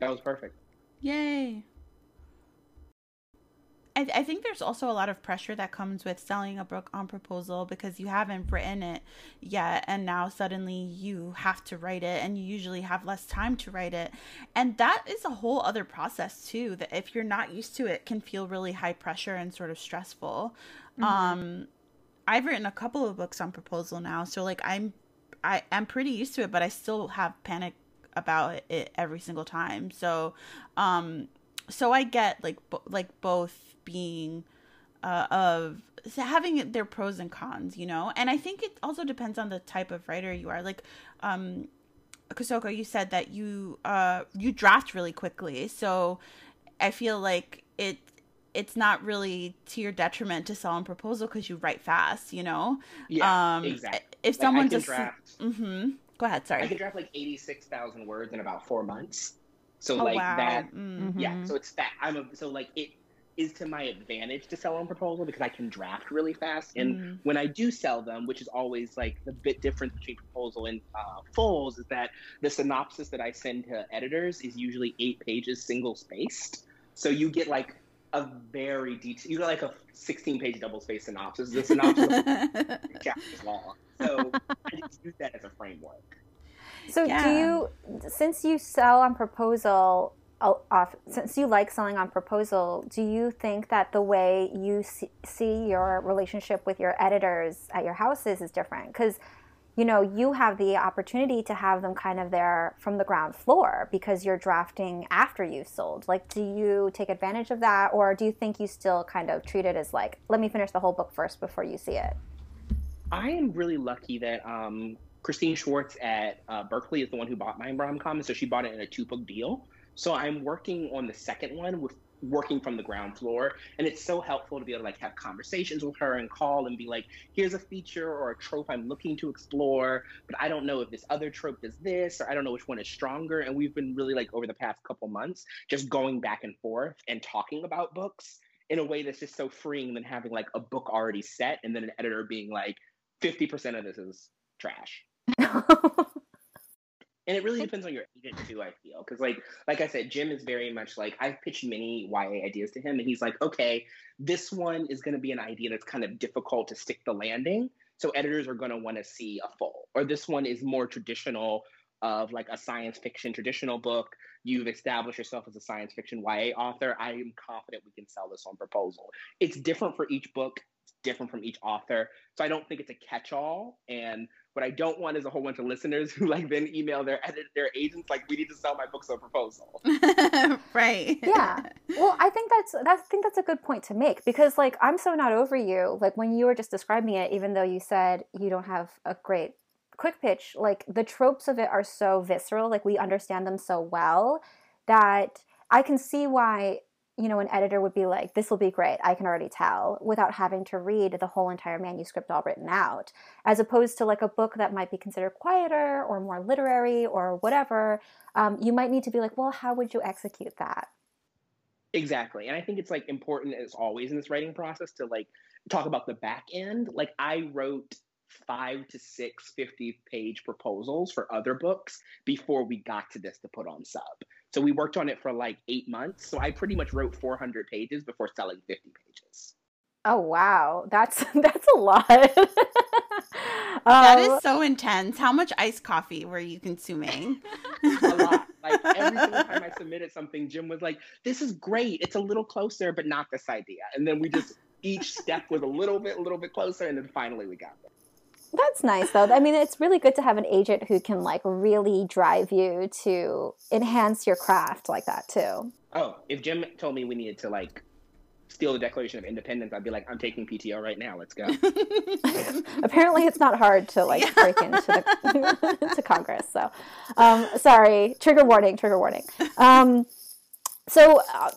That was perfect. Yay. I, I think there's also a lot of pressure that comes with selling a book on proposal because you haven't written it yet and now suddenly you have to write it and you usually have less time to write it. And that is a whole other process too that if you're not used to it can feel really high pressure and sort of stressful. Mm-hmm. um i've written a couple of books on proposal now so like i'm i am pretty used to it but i still have panic about it every single time. So um so i get like bo- like both being uh, of having their pros and cons, you know. And I think it also depends on the type of writer you are. Like, um, Kosoko, you said that you uh you draft really quickly, so I feel like it it's not really to your detriment to sell a proposal because you write fast, you know. Yeah, um, exactly. If like someone just draft, mm-hmm. Go ahead. Sorry. I can draft like eighty six thousand words in about four months. So oh, like wow. that. Mm-hmm. Yeah. So it's that I'm a so like it is to my advantage to sell on proposal because I can draft really fast. And mm. when I do sell them, which is always like the bit difference between proposal and uh, fulls, is that the synopsis that I send to editors is usually eight pages single spaced. So you get like a very detailed, you get like a 16 page double spaced synopsis. The synopsis *laughs* chapters long. So I just use that as a framework. So yeah. do you, since you sell on proposal, off since you like selling on proposal do you think that the way you see, your relationship with your editors at your houses is different? Because you know you have the opportunity to have them kind of there from the ground floor because you're drafting after you've sold. Like do you take advantage of that or do you think you still kind of treat it as like let me finish the whole book first before you see it i am really lucky that um, christine schwartz at uh, berkley is the one who bought my rom-com so she bought it in a two book deal so I'm working on the second one with working from the ground floor and it's so helpful to be able to like have conversations with her and call and be like here's a feature or a trope i'm looking to explore but i don't know if this other trope does this or i don't know which one is stronger. And we've been really like over the past couple months just going back and forth and talking about books in a way that's just so freeing than having like a book already set and then an editor being like 50% of this is trash *laughs* and it really depends on your agent too i feel. Because like like i said jim is very much like i've pitched many ya ideas to him and he's like okay this one is going to be an idea that's kind of difficult to stick the landing so editors are going to want to see a full or this one is more traditional of like a science fiction traditional book. You've established yourself as a science fiction ya author. I am confident we can sell this on proposal. It's different for each book. It's different from each author. So i don't think it's a catch-all and What I don't want is a whole bunch of listeners *laughs* who like then email their edit their agents like we need to sell my books a proposal. *laughs* right. Yeah. Well, I think that's that's I think that's a good point to make because like I'm so not over you. Like when you were just describing it, even though you said you don't have a great quick pitch, like the tropes of it are so visceral, like we understand them so well that I can see why you know, an editor would be like, this will be great, I can already tell, without having to read the whole entire manuscript all written out. As opposed to like a book that might be considered quieter or more literary or whatever, um, you might need to be like, well, how would you execute that? Exactly. And I think it's like important as always in this writing process to like talk about the back end. Like I wrote five to six 50 page proposals for other books before we got to this to put on sub. So we worked on it for like eight months. So I pretty much wrote 400 pages before selling 50 pages. Oh wow, that's *laughs* that's a lot. *laughs* that is um, so intense. How much iced coffee were you consuming? *laughs* a lot. Like every single time I submitted something, Jim was like, "This is great. It's a little closer, but not this idea." And then we just each step was a little bit, a little bit closer, and then finally we got there. That's nice though. I mean, it's really good to have an agent who can like really drive you to enhance your craft like that too. Oh, if Jim told me we needed to like steal the Declaration of Independence, I'd be like, I'm taking PTO right now. Let's go. *laughs* Apparently, it's not hard to like yeah. break into the *laughs* to Congress. So, um, sorry. Trigger warning. Trigger warning. Um, so uh,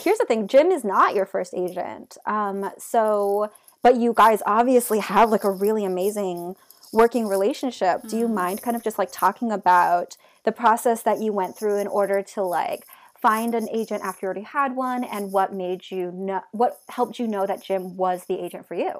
here's the thing: Jim is not your first agent. Um, so but you guys obviously have like a really amazing working relationship. Mm-hmm. Do you mm-hmm. mind kind of just like talking about the process that you went through in order to like find an agent after you already had one and what made you know what helped you know that Jim was the agent for you?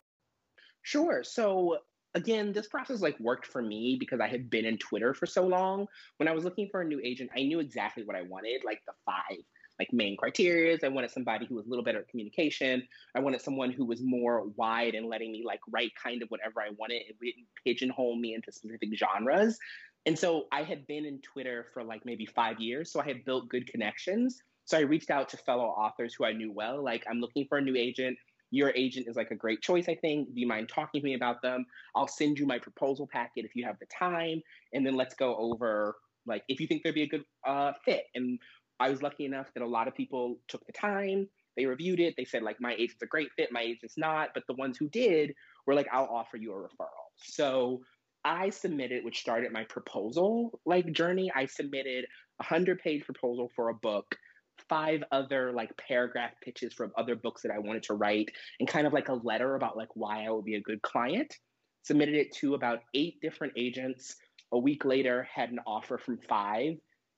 Sure. So again, this process like worked for me because I had been in Twitter for so long. When I was looking for a new agent, I knew exactly what I wanted, like the five like main criteria. I wanted somebody who was a little better at communication. I wanted someone who was more wide and letting me like write kind of whatever I wanted. It didn't pigeonhole me into specific genres. And so I had been in Twitter for like maybe five years. So I had built good connections. So I reached out to fellow authors who I knew well. Like, I'm looking for a new agent. Your agent is like a great choice, I think. Do you mind talking to me about them? I'll send you my proposal packet if you have the time. And then let's go over like if you think there'd be a good uh, fit and I was lucky enough that a lot of people took the time, they reviewed it, they said like my agent's a great fit, my agent's not, but the ones who did were like I'll offer you a referral. So I submitted, which started my proposal like journey. I submitted a hundred page proposal for a book, five other like paragraph pitches from other books that I wanted to write, and kind of like a letter about like why I would be a good client. Submitted it to about eight different agents. A week later, had an offer from five,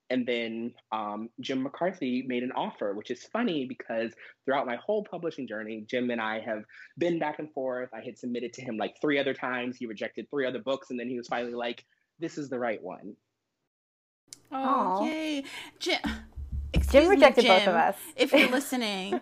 and then um, Jim McCarthy made an offer, which is funny because throughout my whole publishing journey, Jim and I have been back and forth. I had submitted to him like three other times. He rejected three other books, and then he was finally like, "This is the right one." Oh, Aww. yay, Jim! Jim rejected me, Jim, both of us. If you're *laughs* listening,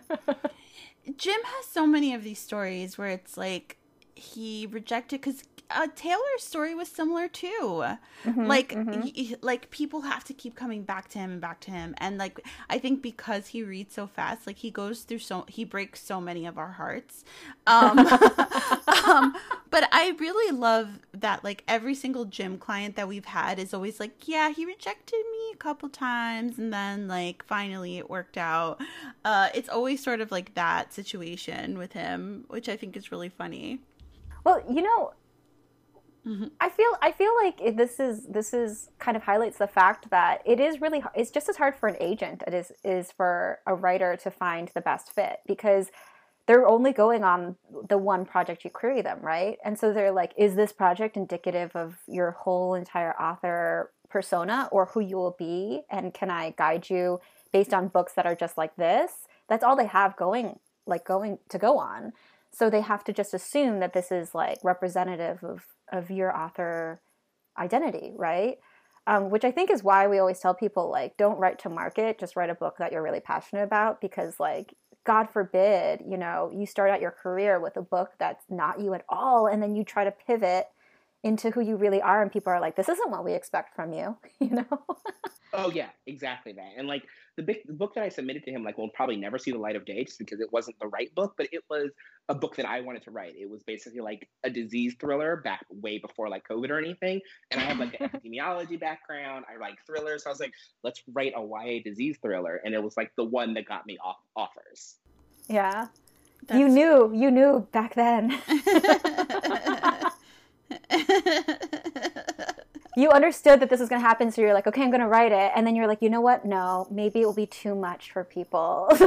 Jim has so many of these stories where it's like he rejected because uh, Taylor's story was similar too. Mm-hmm, like mm-hmm. like people have to keep coming back to him and back to him and like I think because he reads so fast like he goes through so he breaks so many of our hearts. Um, *laughs* um but I really love that like every single Jim client that we've had is always like, yeah, he rejected me a couple times and then like finally it worked out. Uh it's always sort of like that situation with him, which I think is really funny. Well, you know, Mm-hmm. I feel I feel like this is this is kind of highlights the fact that it is really it's just as hard for an agent it is is for a writer to find the best fit because they're only going on the one project you query them, right? And so they're like, is this project indicative of your whole entire author persona or who you will be? And can I guide you based on books that are just like this? That's all they have going like going to go on. So they have to just assume that this is like representative of of your author identity, right? Um, which I think is why we always tell people like, don't write to market, just write a book that you're really passionate about because like God forbid, you know, you start out your career with a book that's not you at all, and then you try to pivot into who you really are, and people are like, "This isn't what we expect from you," *laughs* you know. *laughs* Oh yeah, exactly that. And like the, big, the book that I submitted to him, like will probably never see the light of day just because it wasn't the right book, but it was a book that I wanted to write. It was basically like a disease thriller back way before like COVID or anything. And I have like an *laughs* epidemiology background. I like thrillers. So I was like, let's write a YA disease thriller. And it was like the one that got me off offers. Yeah. That's... You knew, you knew back then. *laughs* *laughs* you understood that this was going to happen, so you're like, okay, I'm going to write it. And then you're like, you know what? No, maybe it will be too much for people. *laughs*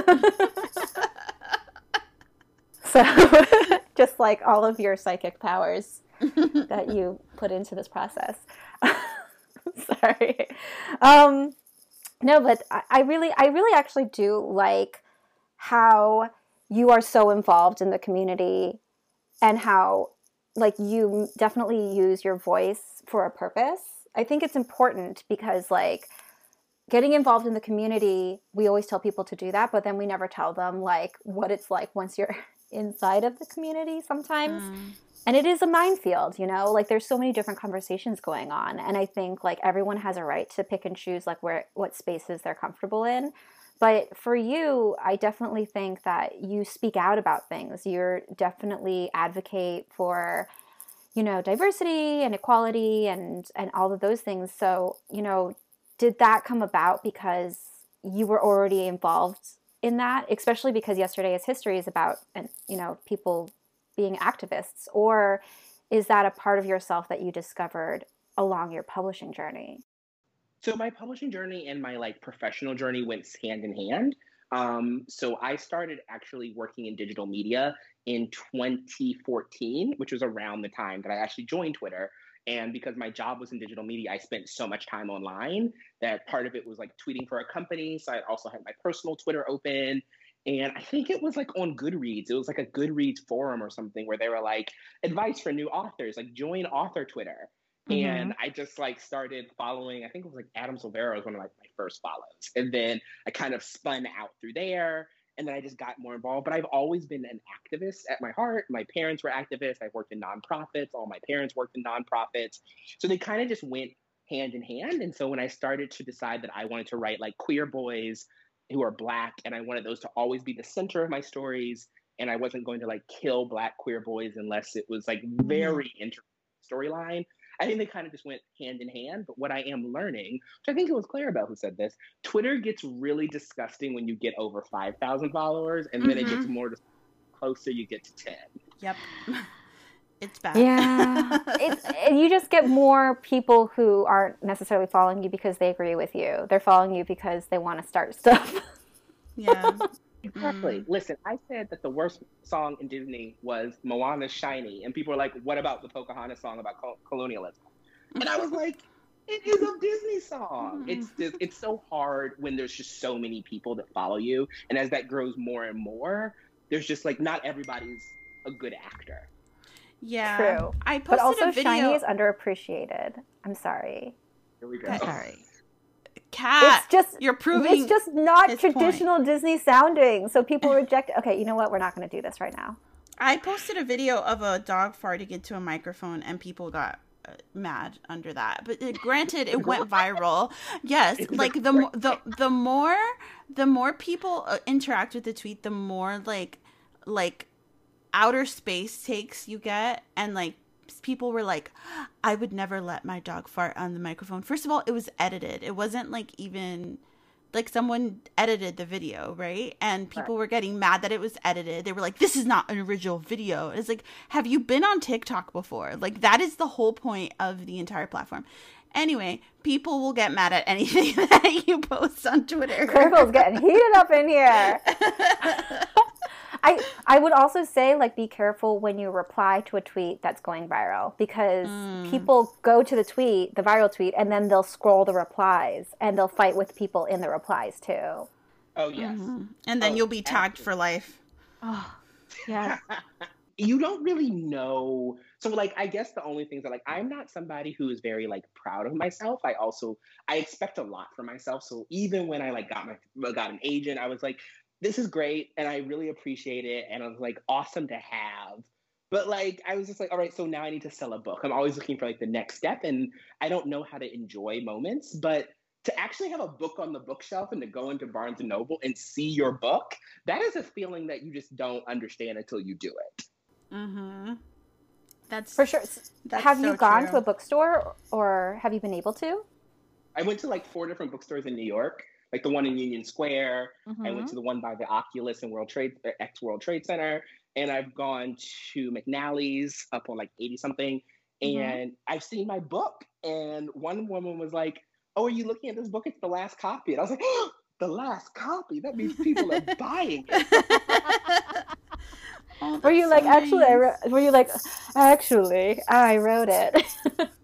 so, *laughs* just like all of your psychic powers that you put into this process. *laughs* Sorry. Um, no, but I, I really, I really actually do like how you are so involved in the community and how like you definitely use your voice for a purpose. I think it's important because like getting involved in the community, we always tell people to do that, but then we never tell them like what it's like once you're *laughs* inside of the community sometimes. Mm. And it is a minefield, you know? Like there's so many different conversations going on, and I think like everyone has a right to pick and choose like where what spaces they're comfortable in. But for you, I definitely think that you speak out about things. You're definitely advocate for, you know, diversity and equality and and all of those things. So, you know, did that come about because you were already involved in that, especially because yesterday is history is about and you know, people being activists or is that a part of yourself that you discovered along your publishing journey? So my publishing journey and my like professional journey went hand in hand. Um, so I started actually working in digital media in 2014, which was around the time that I actually joined Twitter. And because my job was in digital media, I spent so much time online that part of it was like tweeting for a company. So I also had my personal Twitter open. And I think it was like on Goodreads. It was like a Goodreads forum or something where they were like, advice for new authors, like join author Twitter. Mm-hmm. And I just like started following, I think it was like Adam Silvera was one of like my first follows. And then I kind of spun out through there. And then I just got more involved. But I've always been an activist at my heart. My parents were activists. I've worked in nonprofits. All my parents worked in nonprofits. So they kind of just went hand in hand. And so when I started to decide that I wanted to write like queer boys who are black, and I wanted those to always be the center of my stories, and I wasn't going to like kill black queer boys unless it was like mm-hmm. very inter storyline. I think they kind of just went hand in hand. But what I am learning, which I think it was Claribel who said this, Twitter gets really disgusting when you get over 5,000 followers, and then mm-hmm. it gets mm-hmm. more closer you get to 10. Yep. *laughs* It's bad. Yeah. *laughs* it's, you just get more people who aren't necessarily following you because they agree with you. They're following you because they want to start stuff. yeah. Exactly. Mm. Listen, I said that the worst song in Disney was Moana's Shiny, and people were like, "What about the Pocahontas song about colonialism?" And I was like, "It is a Disney song. Mm. It's just, it's so hard when there's just so many people that follow you, and as that grows more and more, there's just like not everybody's a good actor." Yeah, true. I posted but also, a video. Shiny is underappreciated. I'm sorry. Here we go. Sorry. *laughs* Kat, it's just you're proving it's just not traditional point. Disney sounding. So people reject. Okay, you know what? We're not going to do this right now. I posted a video of a dog farting into a microphone, and people got uh, mad under that. But uh, granted, it went viral. *laughs* Yes, like the the the more the more people uh, interact with the tweet, the more like like outer space takes you get, and like people were like, I would never let my dog fart on the microphone. First of all, it was edited. It wasn't like even like someone edited the video, right? And people right. were getting mad that it was edited. They were like, this is not an original video. It's like, have you been on TikTok before? Like, that is the whole point of the entire platform. Anyway, people will get mad at *laughs* anything that you post on Twitter. Circle's getting heated up in here. *laughs* I I would also say like be careful when you reply to a tweet that's going viral because mm. people go to the tweet, the viral tweet, and then they'll scroll the replies and they'll fight with people in the replies too. Oh yes. Mm-hmm. And then oh, you'll be tagged for life. Oh, yeah. *laughs* you don't really know. So like I guess the only things that like I'm not somebody who is very like proud of myself. I also I expect a lot for myself. So even when I like got my got an agent, I was like, this is great and I really appreciate it and I was like awesome to have. But like I was just like, all right, so now I need to sell a book. I'm always looking for like the next step and I don't know how to enjoy moments, but to actually have a book on the bookshelf and to go into Barnes and Noble and see your book, that is a feeling that you just don't understand until you do it. Mm-hmm. That's For sure. That's have so you gone true. to a bookstore or have you been able to? I went to like four different bookstores in New York, like the one in Union Square. I Mm-hmm. went to the one by the Oculus and World Trade X World Trade Center, and I've gone to McNally's up on like eighty something, Mhm. and I've seen my book. And one woman was like, "Oh, are you looking at this book? It's the last copy." And I was like, *gasps* "The last copy? That means people are *laughs* buying it." *laughs* Oh, Were you that's like, so actually, I nice. wrote, were you like, actually, I wrote it?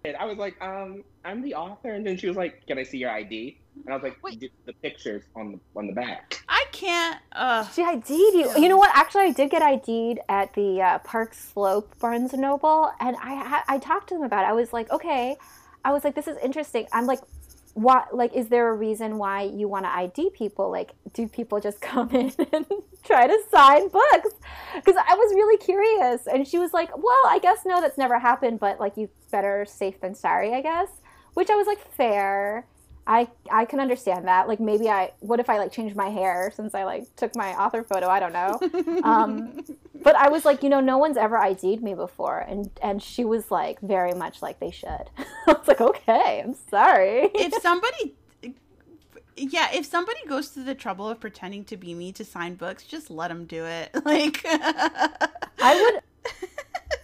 And I was like, um, I'm the author. And then she was like, Can I see your ID? And I was like, Wait. "D- The pictures on the on the back. I can't. Uh, she ID'd you. You know what? Actually, I did get ID'd at the uh, Park Slope Barnes and Noble, and I I talked to them about it. I was like, okay, I was like, this is interesting. I'm like, what? Like, is there a reason why you want to ID people? Like, do people just *laughs* come in and try to sign books? Because I was really curious, and she was like, well, I guess no, that's never happened, but like, you better safe than sorry, I guess. Which I was like, fair. I I can understand that. Like maybe I what if I like changed my hair since I like took my author photo? I don't know. Um, *laughs* but I was like, you know, no one's ever ID'd me before, and and she was like very much like they should. *laughs* I was like, okay, I'm sorry. if *laughs* somebody yeah if somebody goes to the trouble of pretending to be me to sign books just let them do it like I would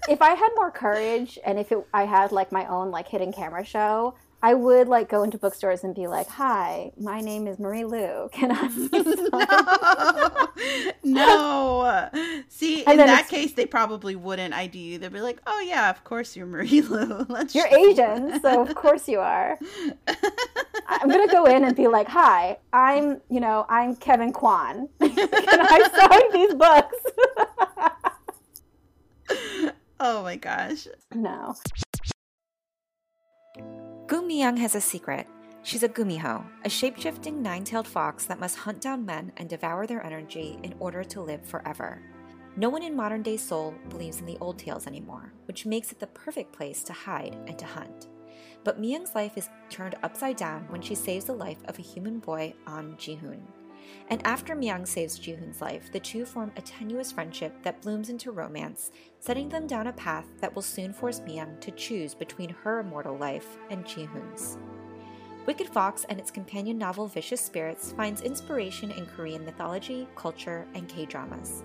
if I had more courage and if it, I had like my own like hidden camera show. I would like go into bookstores and be like, "Hi, my name is Marie Lu. *laughs* Can I?" *laughs* *laughs* no no. see And in that it's- case they probably wouldn't id you they'd be like oh yeah of course you're marie lu let's You're Asian, so of course you are. I'm gonna go in and be like, "Hi, I'm, you know, I'm Kevin Kwan. Can I sign these books?" oh my gosh no. Gu Miyoung has a secret. She's a gumiho, a shape-shifting nine-tailed fox that must hunt down men and devour their energy in order to live forever. No one in modern-day Seoul believes in the old tales anymore, which makes it the perfect place to hide and to hunt. But Miyoung's life is turned upside down when she saves the life of a human boy Ahn Jihoon. And after Miyoung saves Jihoon's life, the two form a tenuous friendship that blooms into romance, setting them down a path that will soon force Miyoung to choose between her immortal life and Jihoon's. Wicked Fox and its companion novel Vicious Spirits finds inspiration in Korean mythology, culture, and K dramas.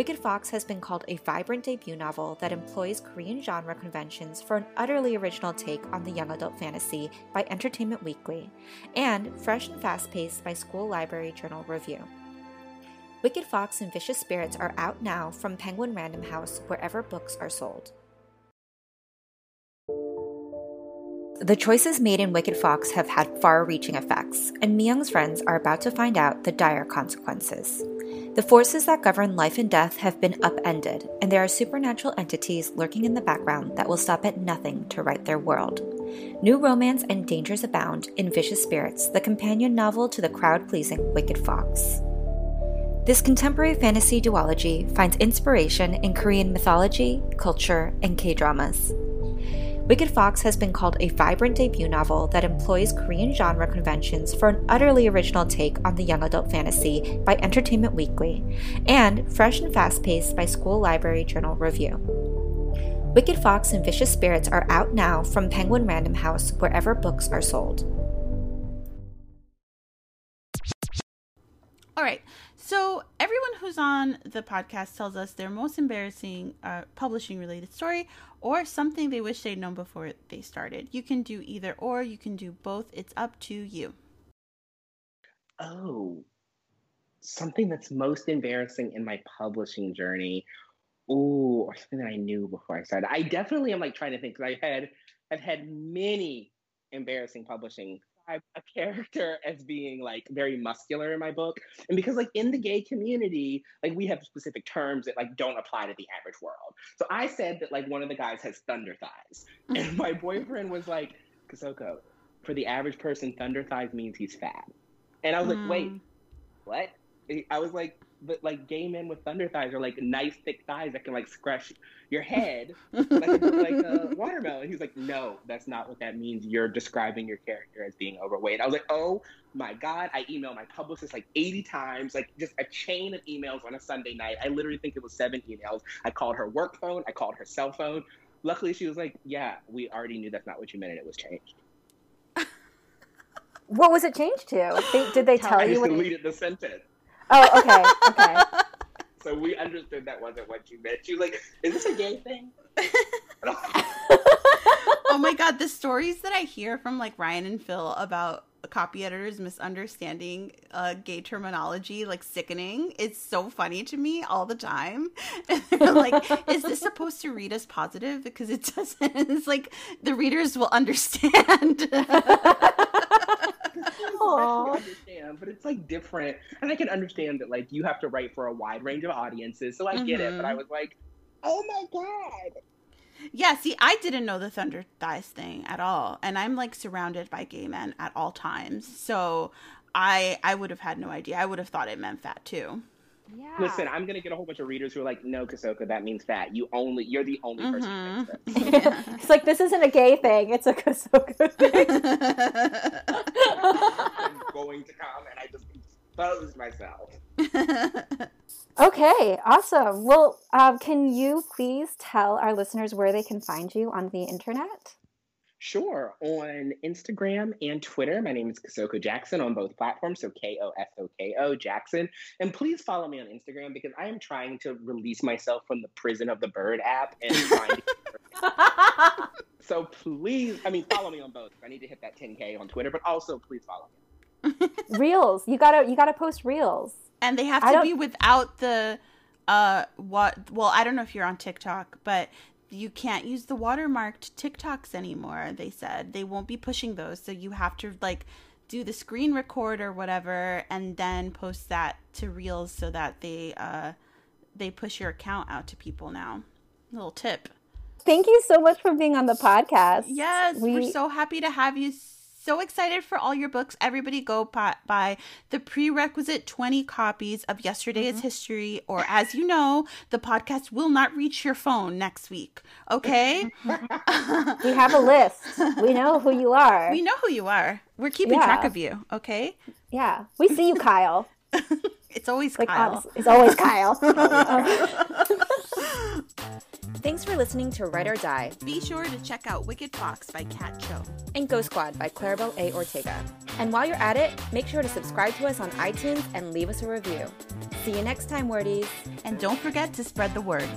Wicked Fox has been called a vibrant debut novel that employs Korean genre conventions for an utterly original take on the young adult fantasy by Entertainment Weekly, and fresh and fast paced by School Library Journal Review. Wicked Fox and Vicious Spirits are out now from Penguin Random House wherever books are sold. The choices made in Wicked Fox have had far reaching effects, and Miyoung's friends are about to find out the dire consequences. The forces that govern life and death have been upended, and there are supernatural entities lurking in the background that will stop at nothing to right their world. New romance and dangers abound in Vicious Spirits, the companion novel to the crowd pleasing Wicked Fox. This contemporary fantasy duology finds inspiration in Korean mythology, culture, and K dramas. Wicked Fox has been called a vibrant debut novel that employs Korean genre conventions for an utterly original take on the young adult fantasy by Entertainment Weekly, and fresh and fast paced by School Library Journal Review. Wicked Fox and Vicious Spirits are out now from Penguin Random House wherever books are sold. All right. So everyone who's on the podcast tells us their most embarrassing uh, publishing related story or something they wish they'd known before they started. You can do either or. You can do both. It's up to you. Oh, something that's most embarrassing in my publishing journey. Ooh, or something that I knew before I started. I definitely am like trying to think because I had I've had many embarrassing publishing. A character *laughs* as being like very muscular in my book, and because like in the gay community, like we have specific terms that like don't apply to the average world. So I said that like one of the guys has thunder thighs, and my boyfriend was like, "Kosoko, for the average person, thunder thighs means he's fat." And I was like, wait, Mm. what? I was like, but like gay men with thunder thighs are like nice thick thighs that can like scratch your *laughs* head like a, like a watermelon. He's like, no, that's not what that means. You're describing your character as being overweight. I was like, oh my god. I emailed my publicist like 80 times, like just a chain of emails on a Sunday night. I literally think it was seven emails. I called her work phone. I called her cell phone. Luckily, she was like, yeah, we already knew that's not what you meant, and it was changed. *laughs* What was it changed to? They, did they *laughs* tell I you just what? deleted the sentence. Oh, okay, okay. *laughs* So we understood that wasn't what you meant. She was like, "Is this a gay thing?" oh my god, the stories that I hear from like Ryan and Phil about copy editors misunderstanding uh, gay terminology, like sickening. It's so funny to me all the time. *laughs* And they're like, is this supposed to read as positive? Because it doesn't. *laughs* It's like the readers will understand. *laughs* I understand, but it's like different, and I can understand that like you have to write for a wide range of audiences, so I get it. But I Mhm. was like, "Oh my god!" yeah, see, I didn't know the Thunder Thighs thing at all. And I'm like surrounded by gay men at all times. So I I would have had no idea. I would have thought it meant fat too. Yeah. Listen, I'm gonna get a whole bunch of readers who are like, "No, Kosoko, that means fat. You only, you're the only person who thinks *laughs* that." it's like this isn't a gay thing; it's a Kosoko *laughs* thing. I'm going to come, and I just exposed myself. okay, awesome. Well, um, can you please tell our listeners where they can find you on the internet? Sure. On Instagram and Twitter, my name is Kosoko Jackson on both platforms. So K O S O K O Jackson. And please follow me on Instagram because I am trying to release myself from the prison of the bird app and find. *laughs* so please, I mean, follow me on both. I need to hit that 10K on Twitter, but also please follow me. *laughs* reels. You gotta you gotta post reels. and they have to be without the uh what well i don't know if you're on tiktok but you can't use the watermarked tiktoks anymore they said they won't be pushing those so you have to like do the screen record or whatever and then post that to reels so that they uh they push your account out to people now little tip Thank you so much for being on the podcast. Yes, we... are so happy to have you. So excited for all your books. Everybody go buy the prerequisite 20 copies of Yesterday is mm-hmm. History, or as you know, the podcast will not reach your phone next week. Okay? *laughs* *laughs* We have a list. We know who you are. we know who you are. We're keeping track of you. Okay? yeah, we see you, Kyle. *laughs* It's always Like Kyle. honest, it's always Kyle. *laughs* Thanks for listening to Write or Die Be sure to check out Wicked Fox by Kat Cho. and Ghost Squad by Claribel A. Ortega. And while you're at it, make sure to subscribe to us on iTunes and leave us a review. See you next time, wordies. And don't forget to spread the word.